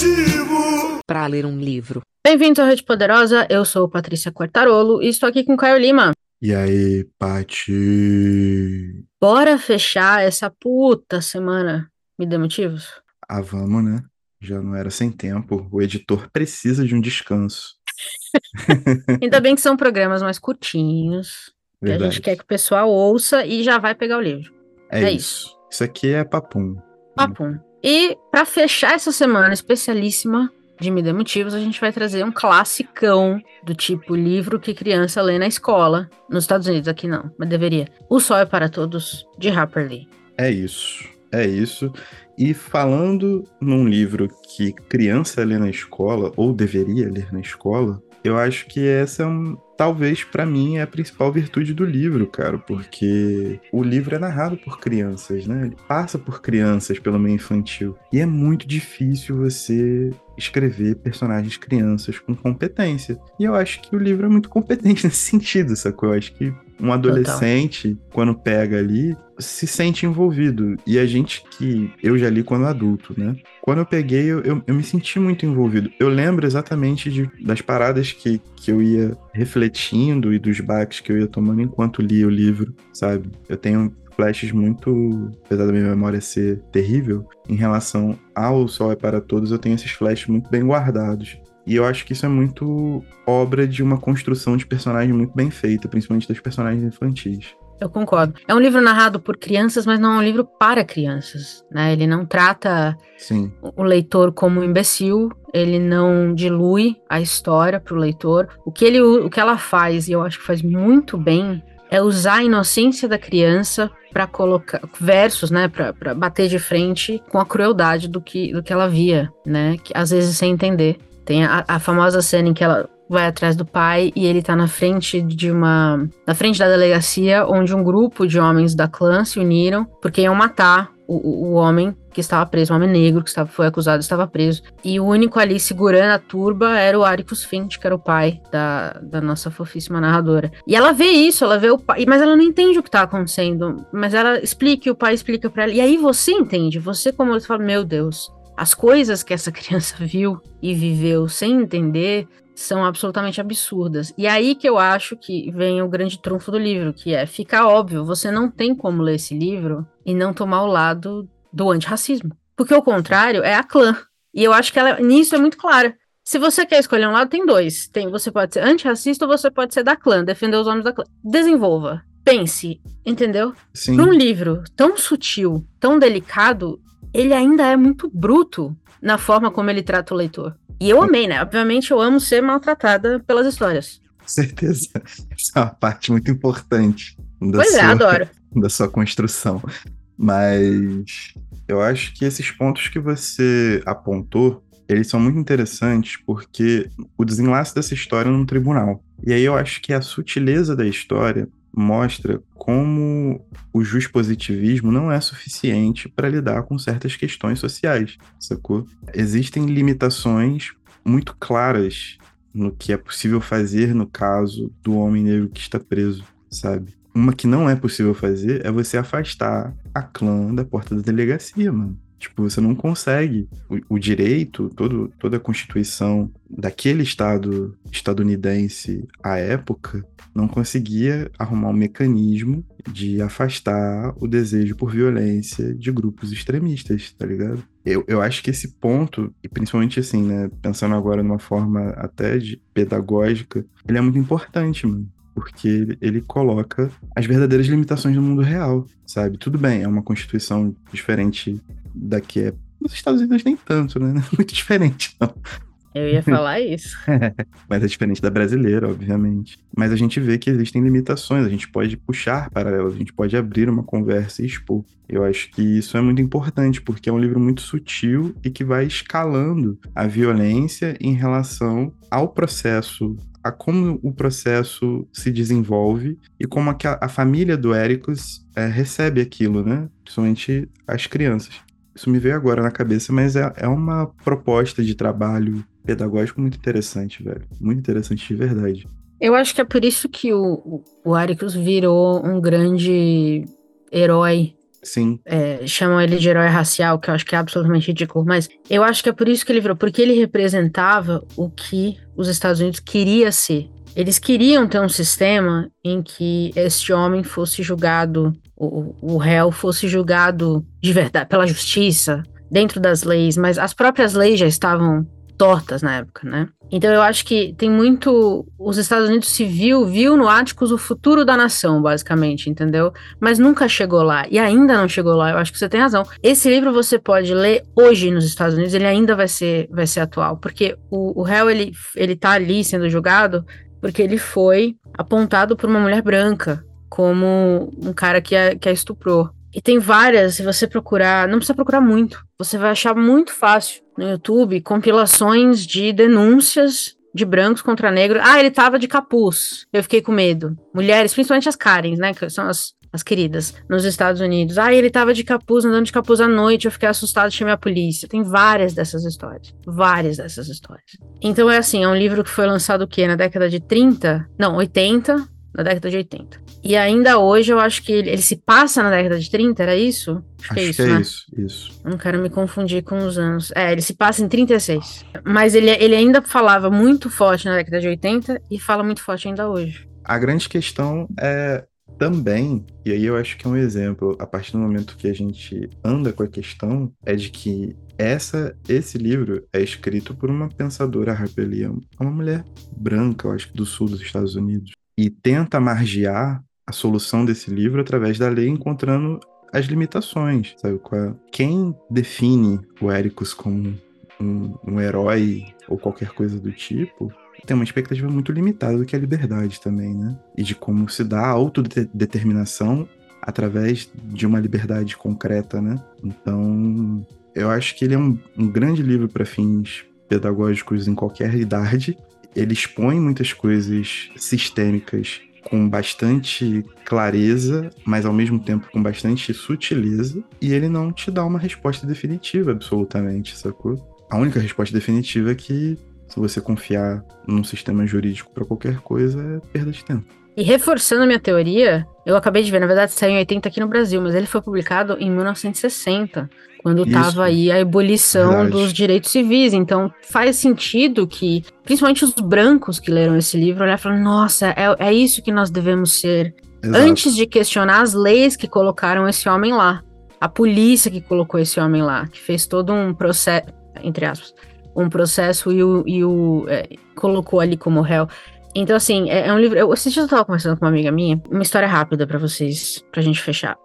motivo para ler um livro. Bem-vindos ao Rede Poderosa, eu sou Patrícia Quartarolo e estou aqui com Caio Lima. E aí, Pati? Bora fechar essa puta semana. Me dê motivos? Ah, vamos, né? Já não era sem tempo. O editor precisa de um descanso. Ainda bem que são programas mais curtinhos. Que a Verdade. gente quer que o pessoal ouça e já vai pegar o livro. É, é isso. Isso aqui é papum. Papum. E para fechar essa semana especialíssima de Me Dê Motivos, a gente vai trazer um classicão do tipo livro que criança lê na escola. Nos Estados Unidos, aqui não, mas deveria. O Sol é para Todos, de Harper Lee. É isso. É isso. E falando num livro que criança lê na escola, ou deveria ler na escola, eu acho que essa é um, talvez para mim é a principal virtude do livro, cara, porque o livro é narrado por crianças, né? Ele passa por crianças pelo meio infantil. E é muito difícil você escrever personagens crianças com competência. E eu acho que o livro é muito competente nesse sentido, sacou? Eu acho que um adolescente, quando pega ali, se sente envolvido. E a gente que eu já li quando adulto, né? Quando eu peguei, eu, eu, eu me senti muito envolvido. Eu lembro exatamente de, das paradas que, que eu ia refletindo e dos baques que eu ia tomando enquanto lia o livro, sabe? Eu tenho flashes muito, apesar da minha memória ser terrível, em relação ao Sol é para Todos, eu tenho esses flashes muito bem guardados. E eu acho que isso é muito obra de uma construção de personagem muito bem feita, principalmente das personagens infantis. Eu concordo. É um livro narrado por crianças, mas não é um livro para crianças, né? Ele não trata Sim. o leitor como um imbecil, ele não dilui a história para o leitor. O que, ele, o que ela faz, e eu acho que faz muito bem, é usar a inocência da criança para colocar versos, né, para bater de frente com a crueldade do que, do que ela via, né, que às vezes sem entender. Tem a, a famosa cena em que ela vai atrás do pai e ele tá na frente de uma. na frente da delegacia, onde um grupo de homens da clã se uniram porque iam matar o, o, o homem que estava preso, o homem negro que estava, foi acusado estava preso. E o único ali segurando a turba era o Aricus Finch, que era o pai da, da nossa fofíssima narradora. E ela vê isso, ela vê o pai, mas ela não entende o que tá acontecendo. Mas ela explica e o pai explica para ela. E aí você entende, você como você fala, meu Deus, as coisas que essa criança viu e viveu sem entender são absolutamente absurdas. E aí que eu acho que vem o grande trunfo do livro, que é fica óbvio, você não tem como ler esse livro e não tomar o lado do antirracismo. Porque o contrário é a clã. E eu acho que ela nisso é muito clara. Se você quer escolher um lado, tem dois. Tem, você pode ser antirracista ou você pode ser da clã, defender os homens da clã. Desenvolva. Pense, entendeu? Sim. Num livro tão sutil, tão delicado, ele ainda é muito bruto na forma como ele trata o leitor. E eu amei, né? Obviamente eu amo ser maltratada pelas histórias. certeza. Essa é uma parte muito importante da, Pois é, sua, adoro. da sua construção. Mas eu acho que esses pontos que você apontou, eles são muito interessantes porque o desenlace dessa história é num tribunal. E aí eu acho que a sutileza da história mostra como o positivismo não é suficiente para lidar com certas questões sociais, sacou? Existem limitações muito claras no que é possível fazer no caso do homem negro que está preso, sabe? Uma que não é possível fazer é você afastar a clã da porta da delegacia, mano. Tipo, você não consegue. O, o direito, todo, toda a constituição daquele estado estadunidense à época não conseguia arrumar um mecanismo de afastar o desejo por violência de grupos extremistas, tá ligado? Eu, eu acho que esse ponto, e principalmente assim, né, pensando agora numa forma até de pedagógica, ele é muito importante, mano porque ele, coloca as verdadeiras limitações do mundo real, sabe? Tudo bem, é uma constituição diferente da que é nos Estados Unidos nem tanto, né? Muito diferente, não. Eu ia falar isso. Mas é diferente da brasileira, obviamente. Mas a gente vê que existem limitações, a gente pode puxar paralelos, a gente pode abrir uma conversa e expor. Eu acho que isso é muito importante, porque é um livro muito sutil e que vai escalando a violência em relação ao processo a como o processo se desenvolve e como a, a família do Éricos é, recebe aquilo, né? Principalmente as crianças. Isso me veio agora na cabeça, mas é, é uma proposta de trabalho pedagógico muito interessante, velho. Muito interessante de verdade. Eu acho que é por isso que o, o Aricus virou um grande herói Sim. É, chamam ele de herói racial, que eu acho que é absolutamente ridículo, mas eu acho que é por isso que ele virou, porque ele representava o que os Estados Unidos queria ser. Eles queriam ter um sistema em que este homem fosse julgado, o, o réu fosse julgado de verdade, pela justiça, dentro das leis, mas as próprias leis já estavam tortas na época, né? Então eu acho que tem muito. Os Estados Unidos se viu, viu no Áticos o futuro da nação, basicamente, entendeu? Mas nunca chegou lá. E ainda não chegou lá. Eu acho que você tem razão. Esse livro você pode ler hoje nos Estados Unidos, ele ainda vai ser, vai ser atual. Porque o, o réu, ele, ele tá ali sendo julgado porque ele foi apontado por uma mulher branca como um cara que a, que a estuprou. E tem várias, se você procurar, não precisa procurar muito, você vai achar muito fácil no YouTube compilações de denúncias de brancos contra negros. Ah, ele tava de capuz. Eu fiquei com medo. Mulheres, principalmente as Karens, né, que são as, as queridas, nos Estados Unidos. Ah, ele tava de capuz, andando de capuz à noite, eu fiquei assustado, chamei a polícia. Tem várias dessas histórias. Várias dessas histórias. Então é assim, é um livro que foi lançado o quê? Na década de 30? Não, 80, na década de 80. E ainda hoje eu acho que ele, ele se passa na década de 30, era isso? Acho, acho que é isso, que é né? isso, isso. Não quero me confundir com os anos. É, ele se passa em 36. Mas ele, ele ainda falava muito forte na década de 80 e fala muito forte ainda hoje. A grande questão é também, e aí eu acho que é um exemplo, a partir do momento que a gente anda com a questão, é de que essa, esse livro é escrito por uma pensadora Harper Lee, uma mulher branca, eu acho que do sul dos Estados Unidos e tenta margear a solução desse livro através da lei, encontrando as limitações, sabe? Quem define o Ericus como um, um herói ou qualquer coisa do tipo tem uma expectativa muito limitada do que é liberdade também, né? E de como se dá a autodeterminação através de uma liberdade concreta, né? Então, eu acho que ele é um, um grande livro para fins pedagógicos em qualquer idade, ele expõe muitas coisas sistêmicas com bastante clareza, mas ao mesmo tempo com bastante sutileza, e ele não te dá uma resposta definitiva, absolutamente, sacou? A única resposta definitiva é que, se você confiar num sistema jurídico para qualquer coisa, é perda de tempo. E reforçando a minha teoria, eu acabei de ver, na verdade saiu em 80 aqui no Brasil, mas ele foi publicado em 1960, quando estava aí a ebulição verdade. dos direitos civis. Então faz sentido que, principalmente os brancos que leram esse livro, olhar e falar: nossa, é, é isso que nós devemos ser. Exato. Antes de questionar as leis que colocaram esse homem lá. A polícia que colocou esse homem lá, que fez todo um processo, entre aspas, um processo e o, e o é, colocou ali como réu. Então, assim, é, é um livro. Eu, esse dia eu tava conversando com uma amiga minha, uma história rápida para vocês, pra gente fechar.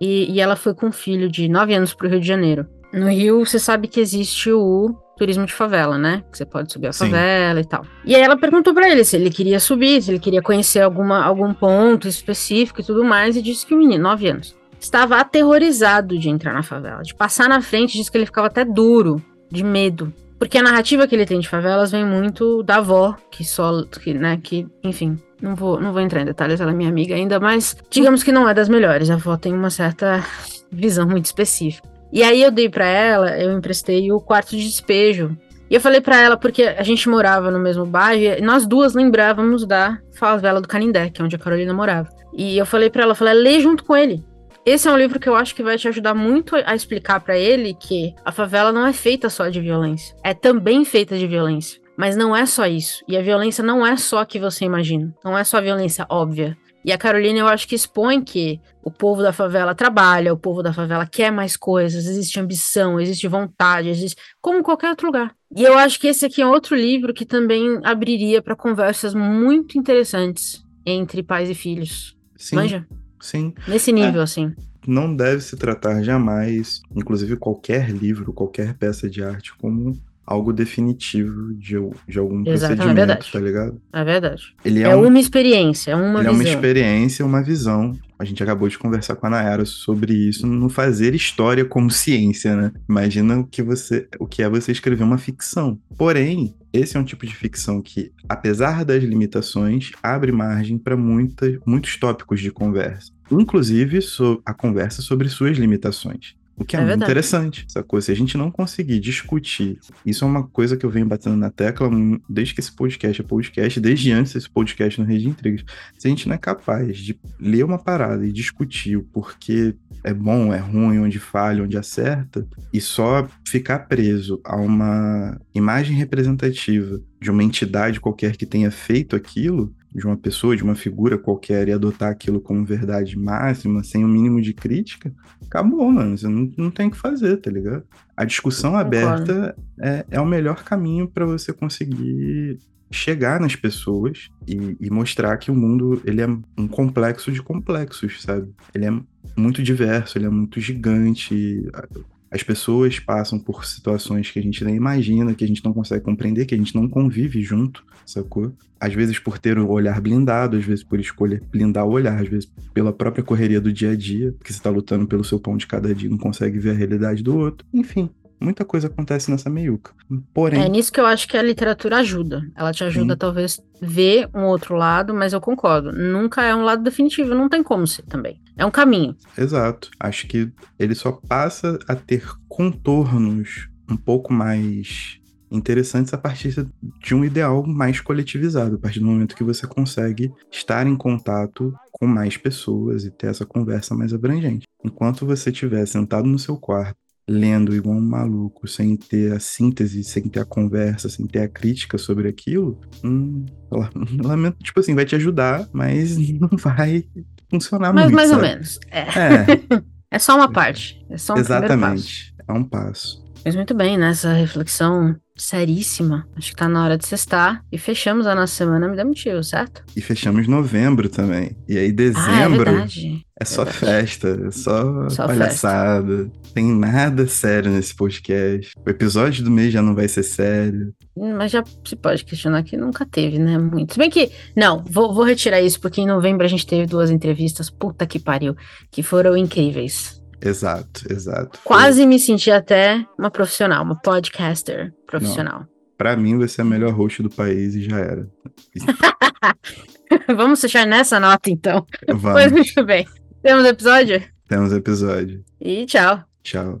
E, e ela foi com um filho de 9 anos pro Rio de Janeiro. No Rio, você sabe que existe o turismo de favela, né? Que você pode subir a Sim. favela e tal. E aí ela perguntou para ele se ele queria subir, se ele queria conhecer alguma, algum ponto específico e tudo mais, e disse que o menino, 9 anos, estava aterrorizado de entrar na favela, de passar na frente, disse que ele ficava até duro, de medo. Porque a narrativa que ele tem de favelas vem muito da avó, que só, que, né, que, enfim, não vou, não vou entrar em detalhes, ela é minha amiga ainda, mas digamos que não é das melhores. A avó tem uma certa visão muito específica. E aí eu dei para ela, eu emprestei o quarto de despejo. E eu falei para ela, porque a gente morava no mesmo bairro, e nós duas lembrávamos da favela do Canindé, que é onde a Carolina morava. E eu falei para ela, falei, lê junto com ele. Esse é um livro que eu acho que vai te ajudar muito a explicar para ele que a favela não é feita só de violência, é também feita de violência. Mas não é só isso. E a violência não é só a que você imagina. Não é só a violência óbvia. E a Carolina, eu acho que expõe que o povo da favela trabalha, o povo da favela quer mais coisas, existe ambição, existe vontade, existe como qualquer outro lugar. E eu acho que esse aqui é outro livro que também abriria para conversas muito interessantes entre pais e filhos. Sim. Manja? Sim. Nesse nível, é. assim. Não deve se tratar jamais, inclusive qualquer livro, qualquer peça de arte, como algo definitivo de, de algum Exato, é procedimento, é verdade. tá ligado? É verdade. Ele é, é um, uma experiência, é uma ele visão. é uma experiência, uma visão. A gente acabou de conversar com a Nayara sobre isso, no fazer história como ciência, né? Imagina o que você, o que é você escrever uma ficção. Porém, esse é um tipo de ficção que, apesar das limitações, abre margem para muitos tópicos de conversa, inclusive a conversa sobre suas limitações. O que é, é muito interessante, sacou? Se a gente não conseguir discutir, isso é uma coisa que eu venho batendo na tecla desde que esse podcast é podcast, desde antes desse podcast no Rede Intrigas. Se a gente não é capaz de ler uma parada e discutir o porquê é bom, é ruim, onde falha, onde acerta, e só ficar preso a uma imagem representativa de uma entidade qualquer que tenha feito aquilo, de uma pessoa, de uma figura qualquer, e adotar aquilo como verdade máxima, sem o um mínimo de crítica, acabou, mano. Você não, não tem o que fazer, tá ligado? A discussão aberta é, é o melhor caminho para você conseguir chegar nas pessoas e, e, mostrar que o mundo ele é um complexo de complexos, sabe? Ele é muito diverso, ele é muito gigante. As pessoas passam por situações que a gente nem imagina, que a gente não consegue compreender, que a gente não convive junto, sacou? Às vezes por ter o olhar blindado, às vezes por escolher blindar o olhar, às vezes pela própria correria do dia a dia, porque você tá lutando pelo seu pão de cada dia e não consegue ver a realidade do outro. Enfim, muita coisa acontece nessa meiuca. Porém. É nisso que eu acho que a literatura ajuda. Ela te ajuda, Sim. talvez, ver um outro lado, mas eu concordo. Nunca é um lado definitivo, não tem como ser também. É um caminho. Exato. Acho que ele só passa a ter contornos um pouco mais interessantes a partir de um ideal mais coletivizado, a partir do momento que você consegue estar em contato com mais pessoas e ter essa conversa mais abrangente. Enquanto você estiver sentado no seu quarto, lendo igual um maluco, sem ter a síntese, sem ter a conversa, sem ter a crítica sobre aquilo, hum, lamento, tipo assim, vai te ajudar, mas não vai funcionar mas, muito. Mais sabe? ou menos. É. É. é só uma parte. É só um Exatamente. É um passo. Mas muito bem, nessa né? reflexão seríssima. Acho que tá na hora de cestar. E fechamos a nossa semana Me Dá Motivo, certo? E fechamos novembro também. E aí dezembro ah, é, é só festa, é só, só palhaçada. Festa. Tem nada sério nesse podcast. O episódio do mês já não vai ser sério. Hum, mas já se pode questionar que nunca teve, né? Muito. Se bem que. Não, vou, vou retirar isso, porque em novembro a gente teve duas entrevistas, puta que pariu, que foram incríveis. Exato, exato. Quase Foi... me senti até uma profissional, uma podcaster profissional. Para mim, vai ser a melhor host do país e já era. Vamos fechar nessa nota, então. Vamos. Pois muito bem. Temos episódio? Temos episódio. E tchau. Tchau.